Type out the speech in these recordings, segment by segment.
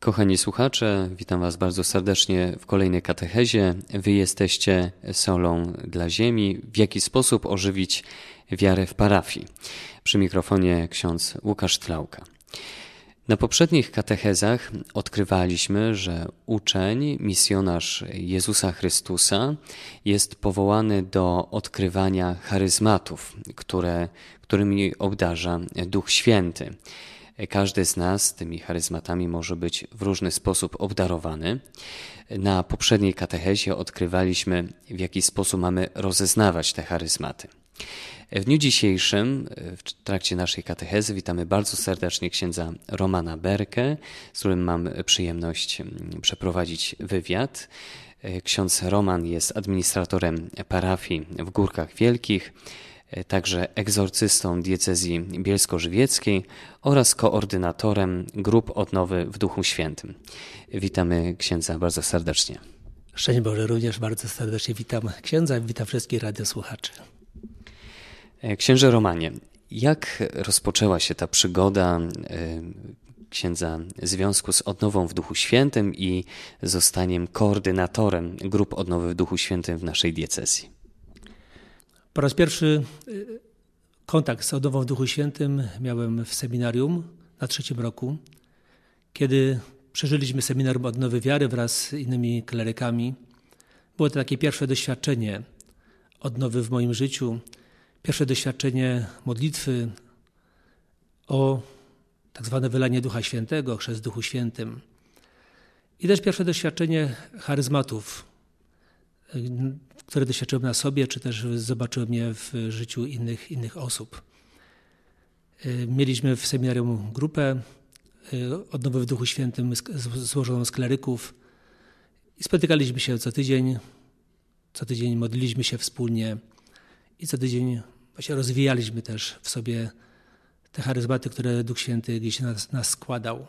Kochani słuchacze, witam Was bardzo serdecznie w kolejnej katechezie. Wy jesteście solą dla ziemi. W jaki sposób ożywić wiarę w parafii? Przy mikrofonie ksiądz Łukasz Tlauka. Na poprzednich katechezach odkrywaliśmy, że uczeń, misjonarz Jezusa Chrystusa jest powołany do odkrywania charyzmatów, które, którymi obdarza Duch Święty. Każdy z nas tymi charyzmatami może być w różny sposób obdarowany. Na poprzedniej katechezie odkrywaliśmy, w jaki sposób mamy rozeznawać te charyzmaty. W dniu dzisiejszym, w trakcie naszej katechezy, witamy bardzo serdecznie księdza Romana Berkę, z którym mam przyjemność przeprowadzić wywiad. Ksiądz Roman jest administratorem parafii w Górkach Wielkich, także egzorcystą diecezji bielsko-żywieckiej oraz koordynatorem grup odnowy w Duchu Świętym. Witamy księdza bardzo serdecznie. Szczęść Boże, również bardzo serdecznie witam księdza i witam wszystkich radiosłuchaczy. E, księże Romanie, jak rozpoczęła się ta przygoda e, księdza w związku z odnową w Duchu Świętym i zostaniem koordynatorem grup odnowy w Duchu Świętym w naszej diecezji? Po raz pierwszy e, kontakt z odnową w Duchu Świętym miałem w seminarium na trzecim roku, kiedy przeżyliśmy seminarium odnowy wiary wraz z innymi klerykami. Było to takie pierwsze doświadczenie odnowy w moim życiu pierwsze doświadczenie modlitwy o tak zwane wylanie Ducha Świętego, chrzest Duchu Świętym. I też pierwsze doświadczenie charyzmatów, które doświadczyłem na sobie, czy też zobaczyłem je w życiu innych, innych osób. Mieliśmy w seminarium grupę y, odnowy w Duchu Świętym złożoną z kleryków i spotykaliśmy się co tydzień. Co tydzień modliliśmy się wspólnie i co tydzień właśnie rozwijaliśmy też w sobie te charyzmaty, które Duch Święty gdzieś nas, nas składał.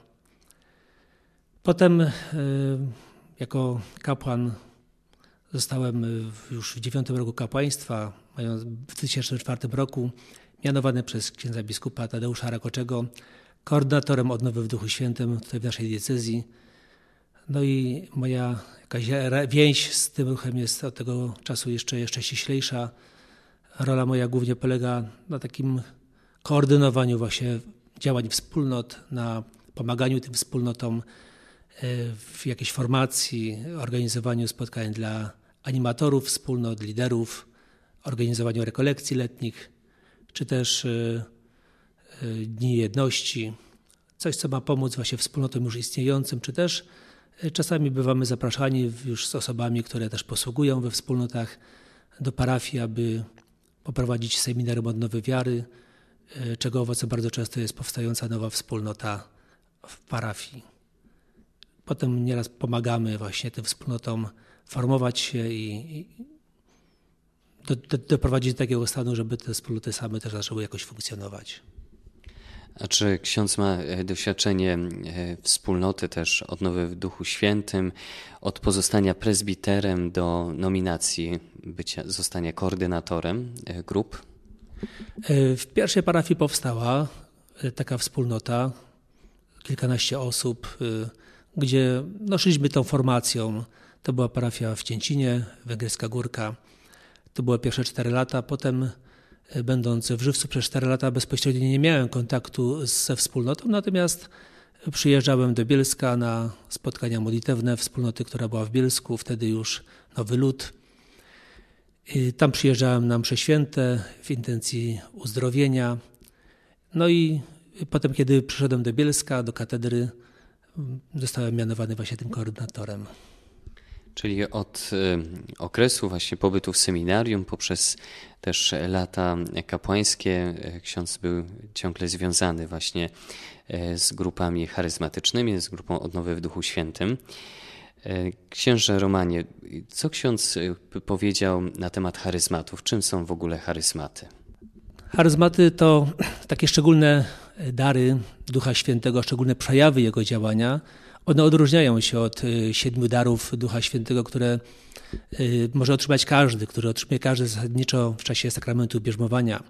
Potem y, jako kapłan zostałem już w dziewiątym roku kapłaństwa, mając w 2004 roku mianowany przez księdza biskupa Tadeusza Rakoczego koordynatorem odnowy w Duchu Świętym tutaj w naszej diecezji. No i moja jakaś więź z tym ruchem jest od tego czasu jeszcze, jeszcze ściślejsza rola moja głównie polega na takim koordynowaniu właśnie działań wspólnot, na pomaganiu tym wspólnotom e, w jakiejś formacji, organizowaniu spotkań dla animatorów wspólnot, liderów, organizowaniu rekolekcji letnich, czy też e, e, Dni Jedności. Coś, co ma pomóc właśnie wspólnotom już istniejącym, czy też czasami bywamy zapraszani już z osobami, które też posługują we wspólnotach do parafii, aby poprowadzić seminarium odnowy wiary, czego owocem bardzo często jest powstająca nowa wspólnota w parafii. Potem nieraz pomagamy właśnie tym wspólnotom formować się i, do, do, doprowadzić do takiego stanu, żeby te wspólnoty same też zaczęły jakoś funkcjonować. A czy ksiądz ma e, doświadczenie e, wspólnoty też odnowy w Duchu Świętym, od pozostania prezbiterem do nominacji bycia, zostania koordynatorem e, grup? W pierwszej parafii powstała taka wspólnota, kilkanaście osób, gdzie no, szliśmy tą formacją. To była parafia w Cięcinie, Węgierska Górka. To były pierwsze cztery lata. Potem będąc w Żywcu przez 4 lata bezpośrednio nie miałem kontaktu ze wspólnotą, natomiast przyjeżdżałem do Bielska na spotkania modlitewne wspólnoty, która była w Bielsku, wtedy już Nowy Lud. Tam przyjeżdżałem na msze święte w intencji uzdrowienia. No i potem, kiedy przyszedłem do Bielska, do katedry, zostałem mianowany właśnie tym koordynatorem. Czyli od y, okresu właśnie pobytu w seminarium, poprzez też lata kapłańskie, y, ksiądz był ciągle związany właśnie y, z grupami charyzmatycznymi, z grupą Odnowy w Duchu Świętym. Księże Romanie, co ksiądz powiedział na temat charyzmatów? Czym są w ogóle charyzmaty? Charyzmaty to takie szczególne dary Ducha Świętego, szczególne przejawy Jego działania, one odróżniają się od y, siedmiu darów Ducha Świętego, które y, może otrzymać każdy, który otrzymuje każdy zasadniczo w czasie sakramentu bierzmowania.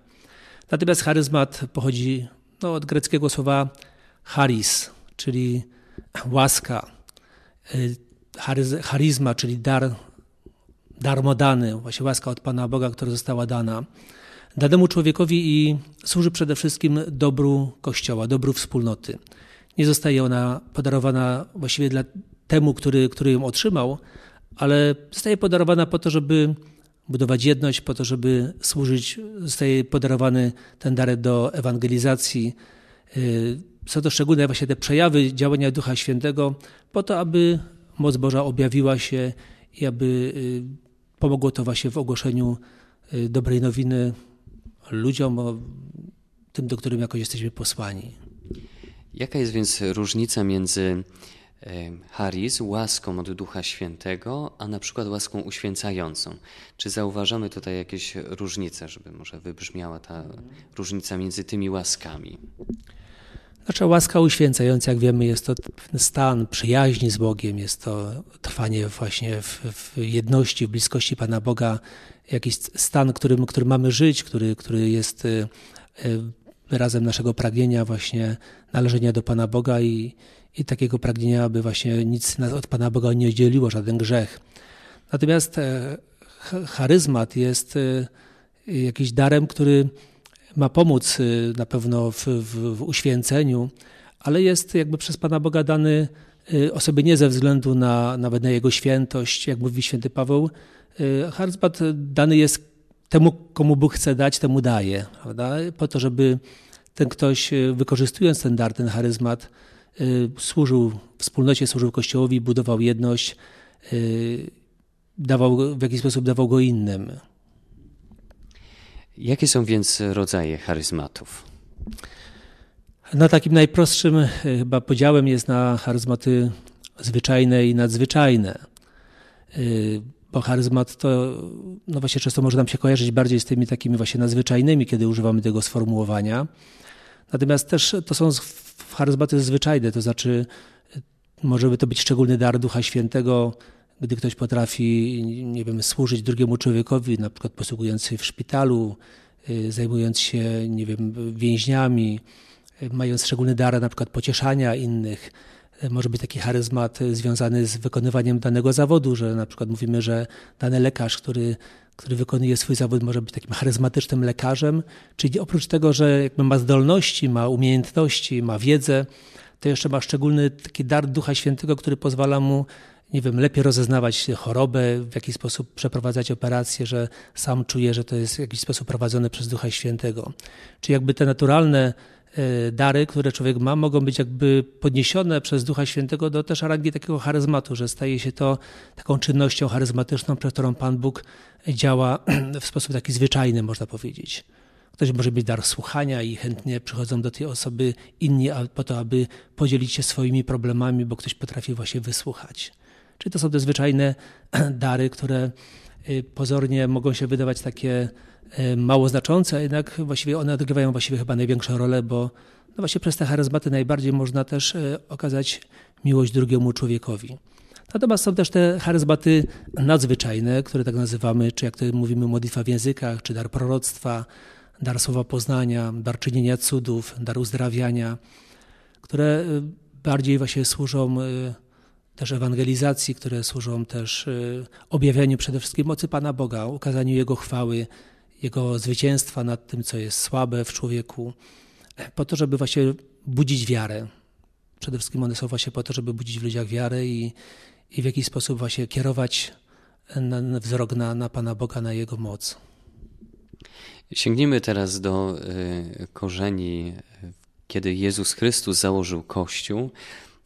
Natomiast charyzmat pochodzi no, od greckiego słowa charis, czyli łaska, charyzma, czyli dar darmodany, właśnie łaska od Pana Boga, która została dana danemu człowiekowi i służy przede wszystkim dobru Kościoła, dobru wspólnoty. Nie zostaje ona podarowana właściwie dla temu, który, który ją otrzymał, ale zostaje podarowana po to, żeby budować jedność, po to, żeby służyć, zostaje podarowany ten dar do ewangelizacji. Y, są to szczególne właśnie te przejawy działania Ducha Świętego, po to, aby moc Boża objawiła się i aby y, pomogło to właśnie w ogłoszeniu y, dobrej nowiny ludziom, tym, do którym jakoś jesteśmy posłani. Jaka jest więc różnica między charyz, łaską od Ducha Świętego, a na przykład łaską uświęcającą? Czy zauważamy tutaj jakieś różnice, żeby może wybrzmiała ta różnica między tymi łaskami? Znaczy łaska uświęcająca, jak wiemy, jest to stan przyjaźni z Bogiem, jest to trwanie właśnie w, w jedności, w bliskości Pana Boga, jakiś stan, którym, który mamy żyć, który, który jest y, y, wyrazem naszego pragnienia właśnie należenia do Pana Boga i, i takiego pragnienia, aby właśnie nic nas od Pana Boga nie oddzieliło, żaden grzech. Natomiast e, charyzmat jest y, jakiś darem, który ma pomóc y, na pewno w, w, w uświęceniu, ale jest jakby przez Pana Boga dany y, osobie nie ze względu na nawet na jego świętość, jak mówi święty Paweł. Y, charyzmat dany jest temu, komu Bóg chce dać, temu daje, prawda? po to, żeby ten ktoś, wykorzystując ten dar, ten charyzmat, służył wspólnocie, służył Kościołowi, budował jedność, dawał, w jakiś sposób dawał go innym. Jakie są więc rodzaje charyzmatów? No takim najprostszym e, chyba podziałem jest na charyzmaty zwyczajne i nadzwyczajne. E, bo charyzmat to no właśnie często może nam się kojarzyć bardziej z tymi takimi właśnie nadzwyczajnymi, kiedy używamy tego sformułowania. Natomiast też to są charyzmaty zwyczajne, to znaczy e, może by to być szczególny dar Ducha Świętego, gdy ktoś potrafi, nie wiem, służyć drugiemu człowiekowi, na przykład posługując się w szpitalu, y, zajmując się, nie wiem, więźniami, y, mając szczególny dar na przykład pocieszania innych. Y, może być taki charyzmat związany z wykonywaniem danego zawodu, że na przykład mówimy, że dany lekarz, który, który wykonuje swój zawód, może być takim charyzmatycznym lekarzem, czyli oprócz tego, że jakby ma zdolności, ma umiejętności, ma wiedzę, to jeszcze ma szczególny taki dar Ducha Świętego, który pozwala mu nie wiem, lepiej rozeznawać chorobę, w jaki sposób przeprowadzać operację, że sam czuje, że to jest w jakiś sposób prowadzone przez Ducha Świętego. Czy jakby te naturalne e, dary, które człowiek ma, mogą być jakby podniesione przez Ducha Świętego do też rangi takiego charyzmatu, że staje się to taką czynnością charyzmatyczną, przez którą Pan Bóg działa w sposób taki zwyczajny, można powiedzieć. Ktoś może mieć dar słuchania i chętnie przychodzą do tej osoby inni po to, aby podzielić się swoimi problemami, bo ktoś potrafi właśnie wysłuchać. Czyli to są te zwyczajne dary, które y, pozornie mogą się wydawać takie y, mało znaczące, a jednak właściwie one odgrywają właściwie chyba największą rolę, bo no właśnie przez te charyzmaty najbardziej można też y, okazać miłość drugiemu człowiekowi. Natomiast są też te charyzmaty nadzwyczajne, które tak nazywamy, czy jak to mówimy, modlitwa w językach, czy dar proroctwa, dar słowa poznania, dar czynienia cudów, dar uzdrawiania, które bardziej właśnie służą też ewangelizacji, które służą też y, objawianiu przede wszystkim mocy Pana Boga, ukazaniu Jego chwały, Jego zwycięstwa nad tym, co jest słabe w człowieku, po to, żeby właśnie budzić wiarę. Przede wszystkim one są właśnie po to, żeby budzić w ludziach wiarę i, i w jakiś sposób właśnie kierować na, na wzrok na, na Pana Boga, na Jego moc. Sięgnijmy teraz do y, korzeni, kiedy Jezus Chrystus założył Kościół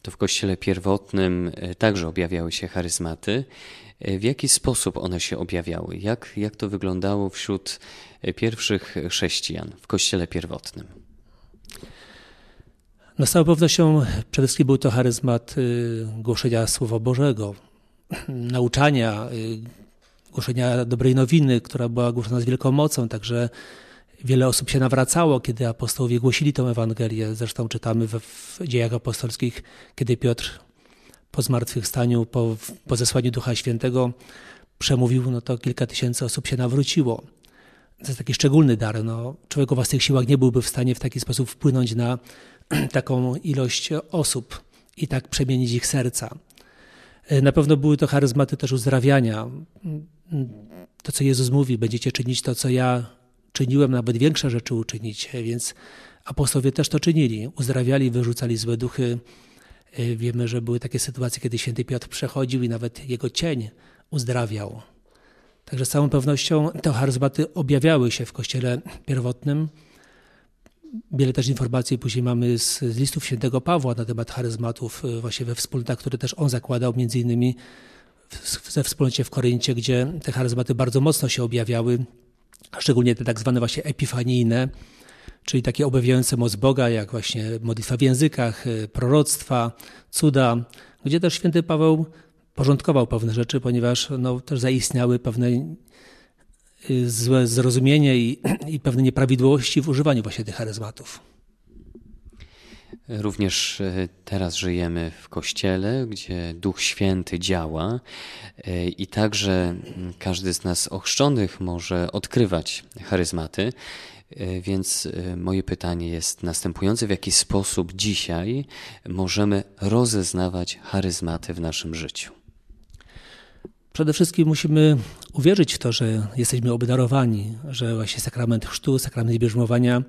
to w kościele pierwotnym e, także objawiały się charyzmaty. E, w jaki sposób one się objawiały? Jak, jak to wyglądało wśród e, pierwszych chrześcijan w kościele pierwotnym? No z całą pewnością przede wszystkim był to charyzmat głoszenia Słowa Bożego, nauczania, głoszenia dobrej nowiny, która była głoszona z wielką mocą, także Wiele osób się nawracało, kiedy apostołowie głosili tę Ewangelię. Zresztą czytamy w, w dziejach apostolskich, kiedy Piotr po zmartwychwstaniu, po, po zesłaniu Ducha Świętego przemówił, no to kilka tysięcy osób się nawróciło. To jest taki szczególny dar. No, człowiek o własnych siłach nie byłby w stanie w taki sposób wpłynąć na taką ilość osób. i tak przemienić ich serca. E, na pewno były to charyzmaty też uzdrawiania. To, co Jezus mówi, będziecie czynić to, co ja czyniłem, nawet większe rzeczy uczynicie, więc apostowie też to czynili. Uzdrawiali, wyrzucali złe duchy. E, wiemy, że były takie sytuacje, kiedy święty Piotr przechodził i nawet jego cień uzdrawiał. Także z całą pewnością te charyzmaty objawiały się w kościele pierwotnym. Wiele też informacji później mamy z, z listów świętego Pawła na temat charyzmatów e, właśnie we wspólnotach, które też on zakładał, między innymi ze wspólnocie w Koryncie, gdzie te charyzmaty bardzo mocno się objawiały, szczególnie te tak zwane właśnie epifanijne, czyli takie objawiające moc Boga, jak właśnie modlitwa w językach, e, proroctwa, cuda, gdzie też święty Paweł porządkował pewne rzeczy, ponieważ no, też zaistniały pewne y, złe zrozumienie i, i pewne nieprawidłowości w używaniu właśnie tych charyzmatów. Również y, teraz żyjemy w kościele, gdzie Duch Święty działa y, i także każdy z nas ochrzczonych może odkrywać charyzmaty. Więc moje pytanie jest następujące: w jaki sposób dzisiaj możemy rozeznawać charyzmaty w naszym życiu? Przede wszystkim musimy uwierzyć w to, że jesteśmy obdarowani, że właśnie sakrament chrztu, sakrament bierzmowania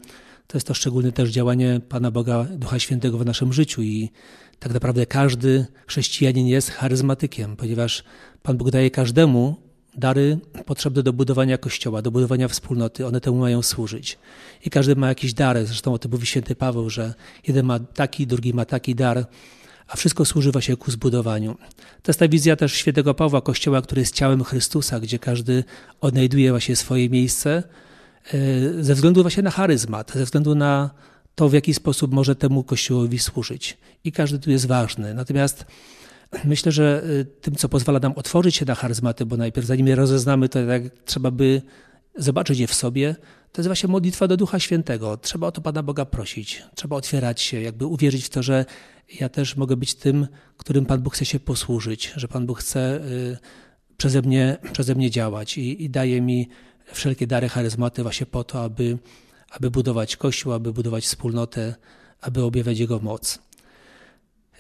to jest to szczególne też działanie Pana Boga, Ducha Świętego w naszym życiu i tak naprawdę każdy chrześcijanin jest charyzmatykiem, ponieważ Pan Bóg daje każdemu dary potrzebne do budowania kościoła, do budowania wspólnoty, one temu mają służyć. I każdy ma jakiś dar, zresztą o tym mówi święty Paweł, że jeden ma taki, drugi ma taki dar, a wszystko służy właśnie ku zbudowaniu. To jest ta wizja też świętego Pawła, Kościoła, który jest ciałem Chrystusa, gdzie każdy odnajduje właśnie swoje miejsce ze względu właśnie na charyzmat, ze względu na to, w jaki sposób może temu Kościołowi służyć. I każdy tu jest ważny. Natomiast myślę, że e, tym, co pozwala nam otworzyć się na charyzmaty, bo najpierw zanim je rozeznamy, to tak trzeba by zobaczyć je w sobie, to jest właśnie modlitwa do Ducha Świętego. Trzeba o to Pana Boga prosić. Trzeba otwierać się, jakby uwierzyć w to, że ja też mogę być tym, którym Pan Bóg chce się posłużyć, że Pan Bóg chce y, przeze mnie, przeze mnie działać i, i daje mi wszelkie dary, charyzmaty właśnie po to, aby, aby budować Kościół, aby budować wspólnotę, aby objawiać Jego moc.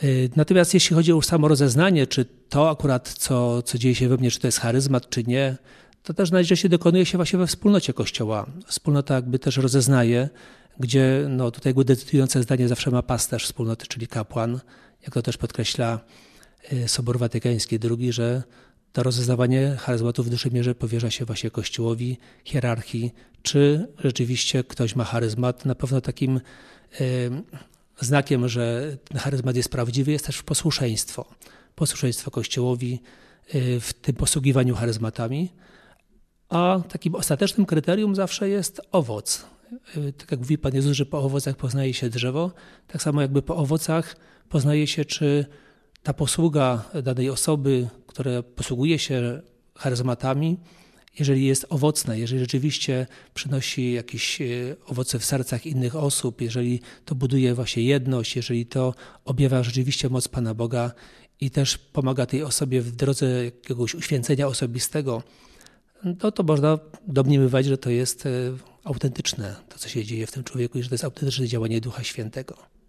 Y, natomiast jeśli chodzi o samo rozeznanie, czy to akurat, co, co dzieje się we mnie, czy to jest charyzmat, czy nie, to też najczęściej dokonuje się właśnie we wspólnocie Kościoła. Wspólnota jakby też rozeznaje, gdzie no, tutaj decydujące zdanie zawsze ma pasterz wspólnoty, czyli kapłan, jak to też podkreśla y, Sobor Watykański II, że to rozeznawanie charyzmatów w dużej mierze powierza się właśnie Kościołowi, hierarchii, czy rzeczywiście ktoś ma charyzmat. Na pewno takim y, znakiem, że charyzmat jest prawdziwy, jest też posłuszeństwo. Posłuszeństwo Kościołowi y, w tym posługiwaniu charyzmatami. A takim ostatecznym kryterium zawsze jest owoc. Y, tak jak mówi Pan Jezus, że po owocach poznaje się drzewo, tak samo jakby po owocach poznaje się, czy ta posługa danej osoby, która posługuje się charyzmatami, jeżeli jest owocna, jeżeli rzeczywiście przynosi jakieś y, owoce w sercach innych osób, jeżeli to buduje właśnie jedność, jeżeli to objawia rzeczywiście moc Pana Boga i też pomaga tej osobie w drodze jakiegoś uświęcenia osobistego, no to można domniemywać, że to jest e, autentyczne, to co się dzieje w tym człowieku i że to jest autentyczne działanie Ducha Świętego.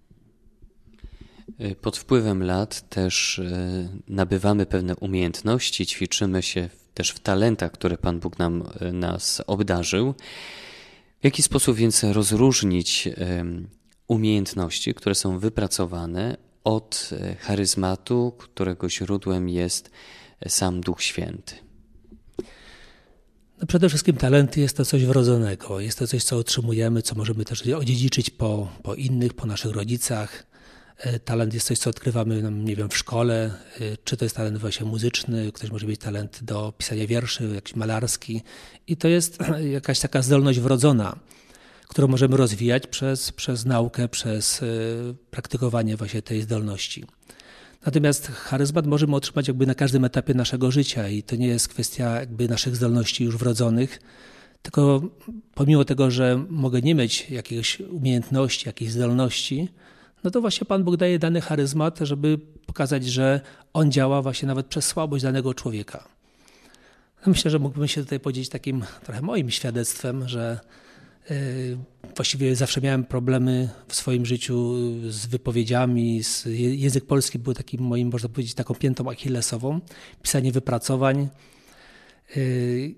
E, pod wpływem lat też e, nabywamy pewne umiejętności, ćwiczymy się też w talentach, które Pan Bóg nam nas obdarzył. W jaki sposób więc rozróżnić umiejętności, które są wypracowane od charyzmatu, którego źródłem jest sam Duch Święty? No przede wszystkim talenty jest to coś wrodzonego, jest to coś, co otrzymujemy, co możemy też odziedziczyć po, po innych, po naszych rodzicach. E, talent jest coś, co odkrywamy, no, nie wiem, w szkole, e, czy to jest talent właśnie muzyczny, ktoś może mieć talent do pisania wierszy, jakiś malarski. I to jest jakaś taka zdolność wrodzona, którą możemy rozwijać przez, przez naukę, przez e, praktykowanie właśnie tej zdolności. Natomiast charyzmat możemy otrzymać jakby na każdym etapie naszego życia i to nie jest kwestia jakby naszych zdolności już wrodzonych, tylko pomimo tego, że mogę nie mieć jakiejś umiejętności, jakiejś zdolności, no to właśnie Pan Bóg daje dany charyzmat, żeby pokazać, że On działa właśnie nawet przez słabość danego człowieka. No myślę, że mógłbym się tutaj podzielić takim trochę moim świadectwem, że Właściwie zawsze miałem problemy w swoim życiu z wypowiedziami. Z, język polski był takim moim, można powiedzieć, taką piętą achillesową. Pisanie wypracowań.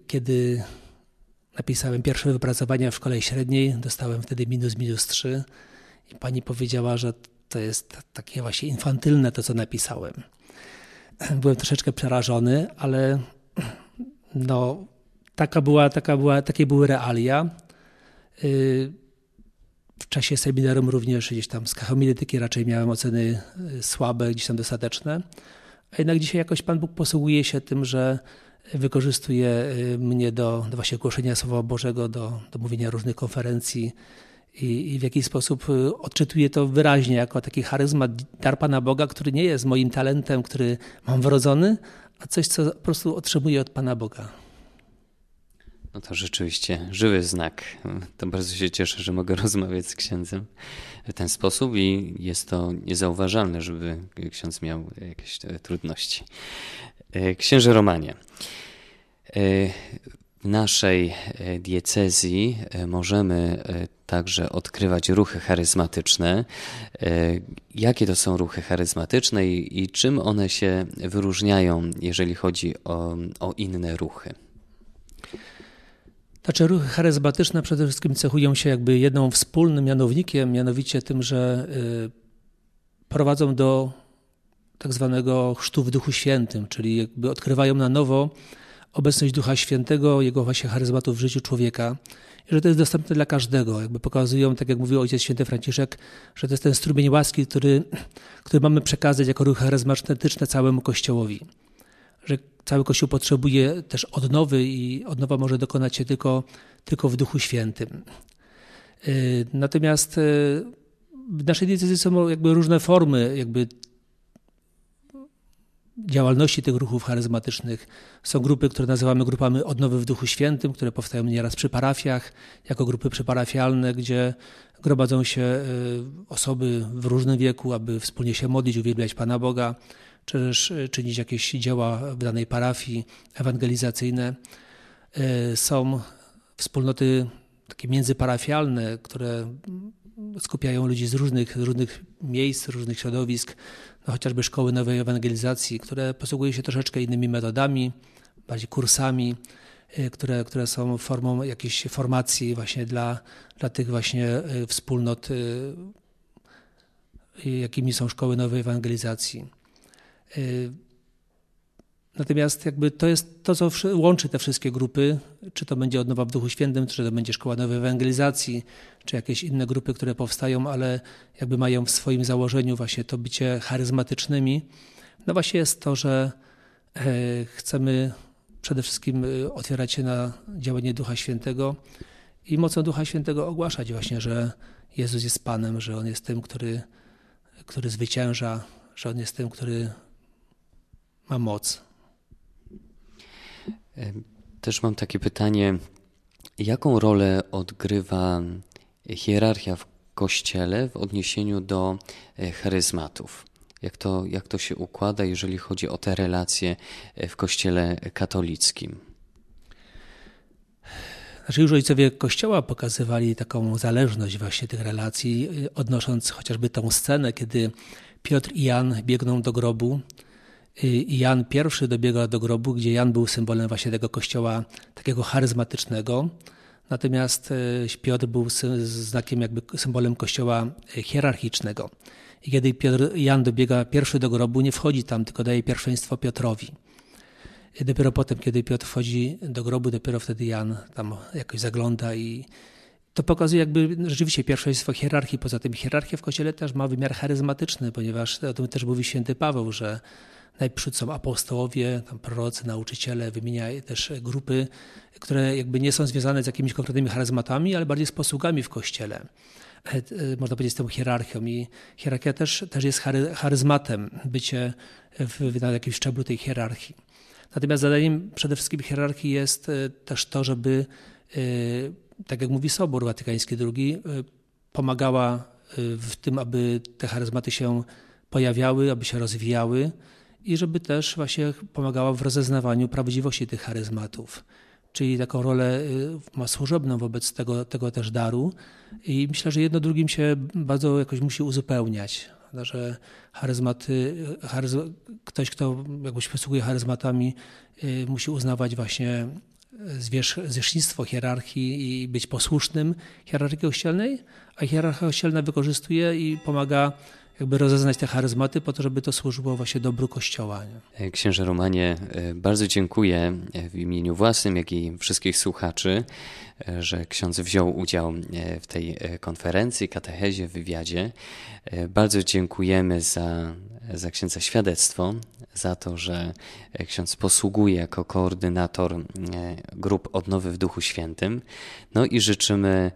Kiedy napisałem pierwsze wypracowania w szkole średniej, dostałem wtedy minus minus trzy i pani powiedziała, że to jest takie właśnie infantylne to, co napisałem. Byłem troszeczkę przerażony, ale no, taka była, taka była, takie były realia. Y, w czasie seminarium również gdzieś tam z homiletyki raczej miałem oceny y, słabe, gdzieś tam dostateczne. A jednak dzisiaj jakoś Pan Bóg posługuje się tym, że wykorzystuje y, mnie do, do właśnie głoszenia Słowa Bożego, do, do mówienia różnych konferencji i, w jakiś sposób odczytuję to wyraźnie jako taki charyzmat, dar Pana Boga, który nie jest moim talentem, który mam wrodzony, a coś, co po prostu otrzymuję od Pana Boga. No to rzeczywiście żywy znak. To bardzo się cieszę, że mogę rozmawiać z księdzem w ten sposób i jest to niezauważalne, żeby ksiądz miał jakieś trudności. E, księże Romanie, e, naszej e, diecezji możemy także odkrywać ruchy charyzmatyczne. Jakie to są ruchy charyzmatyczne i, czym one się wyróżniają, jeżeli chodzi o, o inne ruchy? Znaczy ruchy charyzmatyczne przede wszystkim cechują się jakby jedną wspólnym mianownikiem, mianowicie tym, że prowadzą do tak zwanego chrztu w Duchu Świętym, czyli jakby odkrywają na nowo obecność Ducha Świętego, jego właśnie w życiu człowieka i że to jest dostępne dla każdego. Jakby pokazują, tak jak mówił Ojciec Święty Franciszek, że to jest ten strumień łaski, który, który mamy przekazać jako ruch charyzmatyczny całemu Kościołowi. Że cały Kościół potrzebuje też odnowy i odnowa może dokonać się tylko, tylko w Duchu Świętym. Y, natomiast y, w naszej decyzji są jakby różne formy jakby działalności tych ruchów charyzmatycznych. Są grupy, które nazywamy grupami odnowy w Duchu Świętym, które powstają nieraz przy parafiach, jako grupy przyparafialne, gdzie gromadzą się y, osoby w różnym wieku, aby wspólnie się modlić, uwielbiać Pana Boga czy też e, czynić jakieś dzieła w danej parafii ewangelizacyjne. E, są wspólnoty takie międzyparafialne, które skupiają ludzi z różnych, różnych miejsc, różnych środowisk, no chociażby szkoły nowej ewangelizacji, które posługują się troszeczkę innymi metodami, bardziej kursami, e, które, które są formą jakiejś formacji właśnie dla, dla tych właśnie wspólnot, jakimi są szkoły nowej ewangelizacji. Natomiast jakby to jest to, co łączy te wszystkie grupy, czy to będzie odnowa w Duchu Świętym, czy to będzie Szkoła Nowej Ewangelizacji, czy jakieś inne grupy, które powstają, ale jakby mają w swoim założeniu właśnie to bycie charyzmatycznymi. No właśnie jest to, że e, chcemy przede wszystkim e, otwierać się na działanie Ducha Świętego i mocą Ducha Świętego ogłaszać właśnie, że Jezus jest Panem, że On jest tym, który, który zwycięża, że On jest tym, który ma moc. Też mam takie pytanie, jaką rolę odgrywa hierarchia w kościele w odniesieniu do e, charyzmatów? Jak to, jak to się układa, jeżeli chodzi o te relacje e, w kościele katolickim? Znaczy już ojcowie Kościoła pokazywali taką zależność właśnie tych relacji, e, odnosząc chociażby tą scenę, kiedy Piotr i Jan biegną do grobu Jan I dobiega do grobu, gdzie Jan był symbolem właśnie tego kościoła takiego charyzmatycznego. Natomiast e, Piotr był znakiem, jakby symbolem kościoła e, hierarchicznego. I kiedy Piotr, Jan dobiega pierwszy do grobu, nie wchodzi tam, tylko daje pierwszeństwo Piotrowi. I dopiero potem, kiedy Piotr wchodzi do grobu, dopiero wtedy Jan tam jakoś zagląda i to pokazuje jakby rzeczywiście pierwszeństwo hierarchii. Poza tym hierarchia w kościele też ma wymiar charyzmatyczny, ponieważ o tym też mówi święty Paweł, że Najpierw są apostołowie, tam prorocy, nauczyciele, wymienia też grupy, które jakby nie są związane z jakimiś konkretnymi charyzmatami, ale bardziej z posługami w kościele. E, e, można powiedzieć z tą hierarchią i hierarchia też, też jest charyzmatem, bycie w, na jakimś szczeblu tej hierarchii. Natomiast zadaniem przede wszystkim hierarchii jest e, też to, żeby, tak jak mówi Sobór Watykański II, pomagała w tym, aby te charyzmaty się pojawiały, aby się rozwijały, i żeby też właśnie pomagała w rozeznawaniu prawdziwości tych charyzmatów. czyli taką rolę ma służebną wobec tego, tego też daru. I myślę, że jedno drugim się bardzo jakoś musi uzupełniać że charyzmaty, charyzm, ktoś, kto jakbyś posługuje charyzmatami, y, musi uznawać właśnie zwierz, zwierzchnictwo hierarchii i być posłusznym hierarchii kościelnej, a hierarchia kościelna wykorzystuje i pomaga jakby rozeznać te charyzmaty po to, żeby to służyło właśnie dobru Kościoła. Nie? Księże Romanie, e, bardzo dziękuję e, w imieniu własnym, jak i wszystkich słuchaczy, e, że ksiądz wziął udział w tej konferencji, katechezie, wywiadzie. Bardzo dziękujemy za, za księdza świadectwo, za to, że ksiądz posługuje jako koordynator grup odnowy w Duchu Świętym. No i życzymy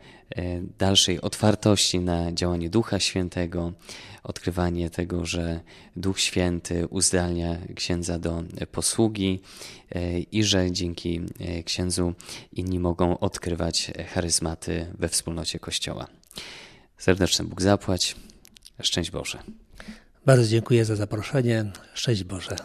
dalszej otwartości na działanie Ducha Świętego, odkrywanie tego, że Duch Święty uzdalnia księdza do posługi e, i że dzięki e, księdzu inni mogą odkrywać charyzmaty we wspólnocie Kościoła. Serdeczny Bóg zapłać. Szczęść Boże. Bardzo dziękuję za zaproszenie. Szczęść Boże.